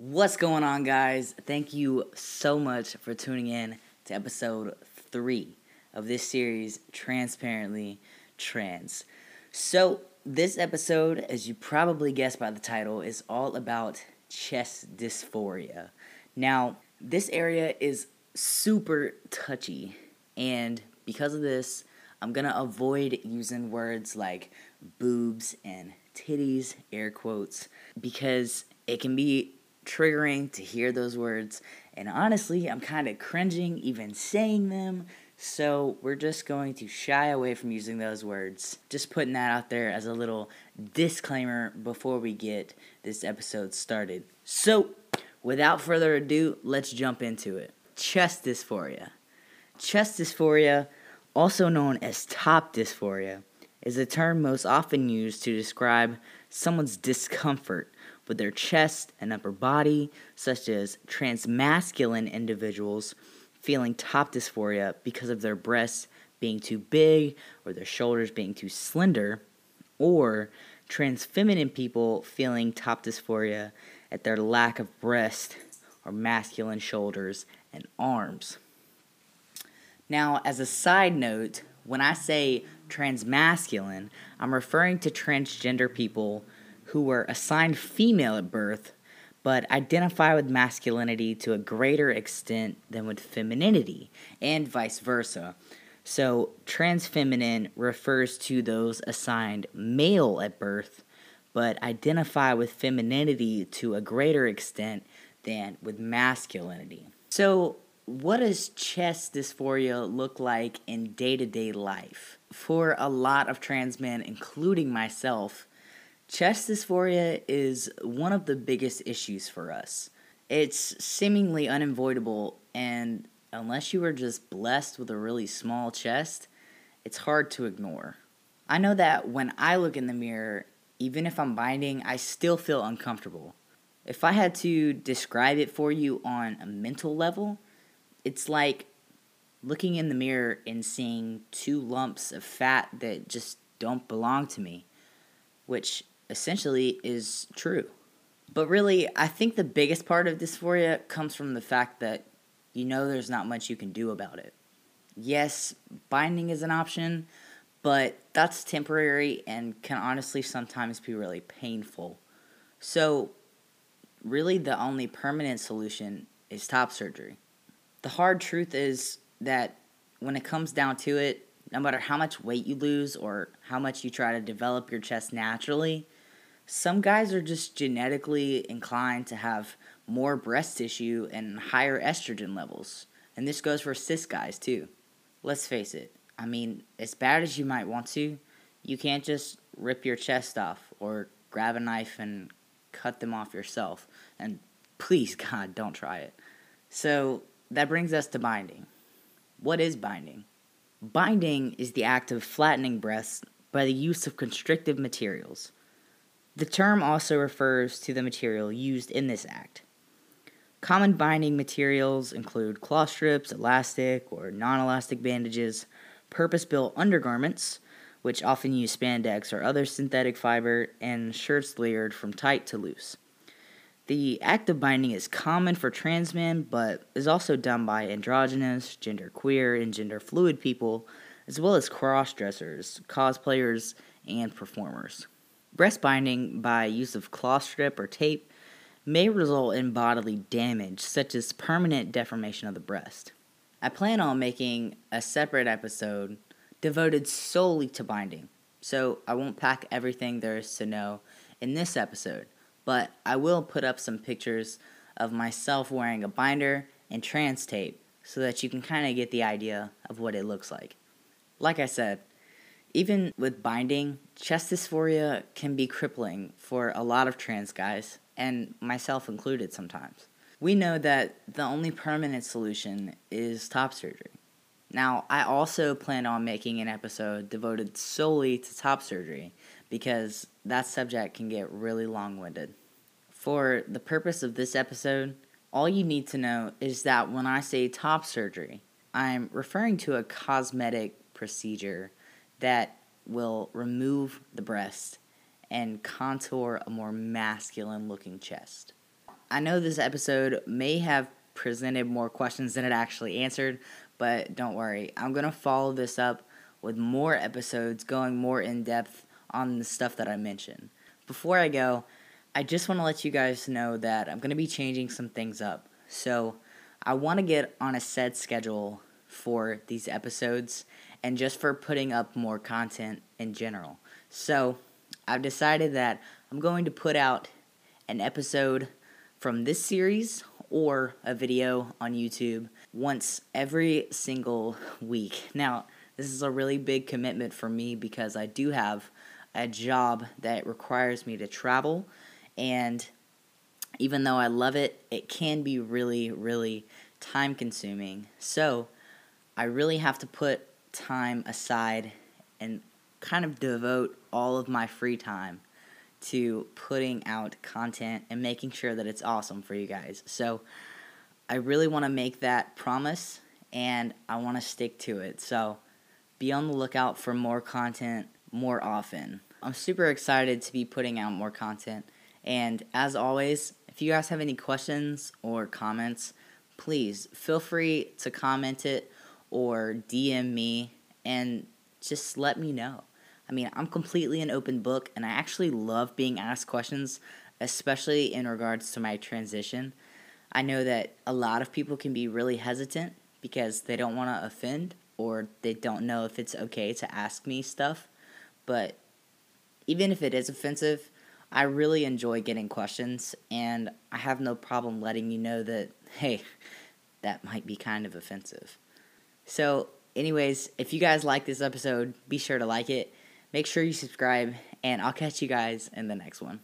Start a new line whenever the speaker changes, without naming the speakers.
What's going on, guys? Thank you so much for tuning in to episode three of this series, Transparently Trans. So, this episode, as you probably guessed by the title, is all about chest dysphoria. Now, this area is super touchy, and because of this, I'm gonna avoid using words like boobs and titties, air quotes, because it can be triggering to hear those words. And honestly, I'm kind of cringing even saying them. So we're just going to shy away from using those words. Just putting that out there as a little disclaimer before we get this episode started. So, without further ado, let's jump into it. Chest dysphoria. Chest dysphoria, also known as top dysphoria, is a term most often used to describe someone's discomfort with their chest and upper body, such as transmasculine individuals feeling top dysphoria because of their breasts being too big or their shoulders being too slender, or transfeminine people feeling top dysphoria at their lack of breast or masculine shoulders and arms. Now, as a side note, when I say transmasculine, I'm referring to transgender people who were assigned female at birth but identify with masculinity to a greater extent than with femininity, and vice versa. So, transfeminine refers to those assigned male at birth, but identify with femininity to a greater extent than with masculinity. So, what does chest dysphoria look like in day to day life? For a lot of trans men, including myself, Chest dysphoria is one of the biggest issues for us. It's seemingly unavoidable, and unless you are just blessed with a really small chest, it's hard to ignore. I know that when I look in the mirror, even if I'm binding, I still feel uncomfortable. If I had to describe it for you on a mental level, it's like looking in the mirror and seeing two lumps of fat that just don't belong to me, which essentially is true. But really, I think the biggest part of dysphoria comes from the fact that you know there's not much you can do about it. Yes, binding is an option, but that's temporary and can honestly sometimes be really painful. So, really, the only permanent solution is top surgery. The hard truth is that when it comes down to it, no matter how much weight you lose or how much you try to develop your chest naturally, some guys are just genetically inclined to have more breast tissue and higher estrogen levels. And this goes for cis guys too. Let's face it, I mean, as bad as you might want to, you can't just rip your chest off or grab a knife and cut them off yourself. And please, God, don't try it. So that brings us to binding. What is binding? Binding is the act of flattening breasts by the use of constrictive materials. The term also refers to the material used in this act. Common binding materials include cloth strips, elastic or non elastic bandages, purpose built undergarments, which often use spandex or other synthetic fiber, and shirts layered from tight to loose. The act of binding is common for trans men, but is also done by androgynous, genderqueer, and gender fluid people, as well as cross dressers, cosplayers, and performers. Breast binding by use of cloth strip or tape may result in bodily damage, such as permanent deformation of the breast. I plan on making a separate episode devoted solely to binding, so I won't pack everything there is to know in this episode, but I will put up some pictures of myself wearing a binder and trans tape so that you can kind of get the idea of what it looks like. Like I said, even with binding, chest dysphoria can be crippling for a lot of trans guys, and myself included sometimes. We know that the only permanent solution is top surgery. Now, I also plan on making an episode devoted solely to top surgery because that subject can get really long winded. For the purpose of this episode, all you need to know is that when I say top surgery, I'm referring to a cosmetic procedure that will remove the breast and contour a more masculine looking chest. I know this episode may have presented more questions than it actually answered, but don't worry. I'm going to follow this up with more episodes going more in depth on the stuff that I mentioned. Before I go, I just want to let you guys know that I'm going to be changing some things up. So, I want to get on a set schedule for these episodes and just for putting up more content in general. So, I've decided that I'm going to put out an episode from this series or a video on YouTube once every single week. Now, this is a really big commitment for me because I do have a job that requires me to travel and even though I love it, it can be really really time consuming. So, I really have to put time aside and kind of devote all of my free time to putting out content and making sure that it's awesome for you guys. So I really want to make that promise and I want to stick to it. So be on the lookout for more content more often. I'm super excited to be putting out more content. And as always, if you guys have any questions or comments, please feel free to comment it or DM me and just let me know. I mean, I'm completely an open book, and I actually love being asked questions, especially in regards to my transition. I know that a lot of people can be really hesitant because they don't want to offend or they don't know if it's okay to ask me stuff. But even if it is offensive, I really enjoy getting questions, and I have no problem letting you know that, hey, that might be kind of offensive. So, anyways, if you guys like this episode, be sure to like it Make sure you subscribe, and I'll catch you guys in the next one.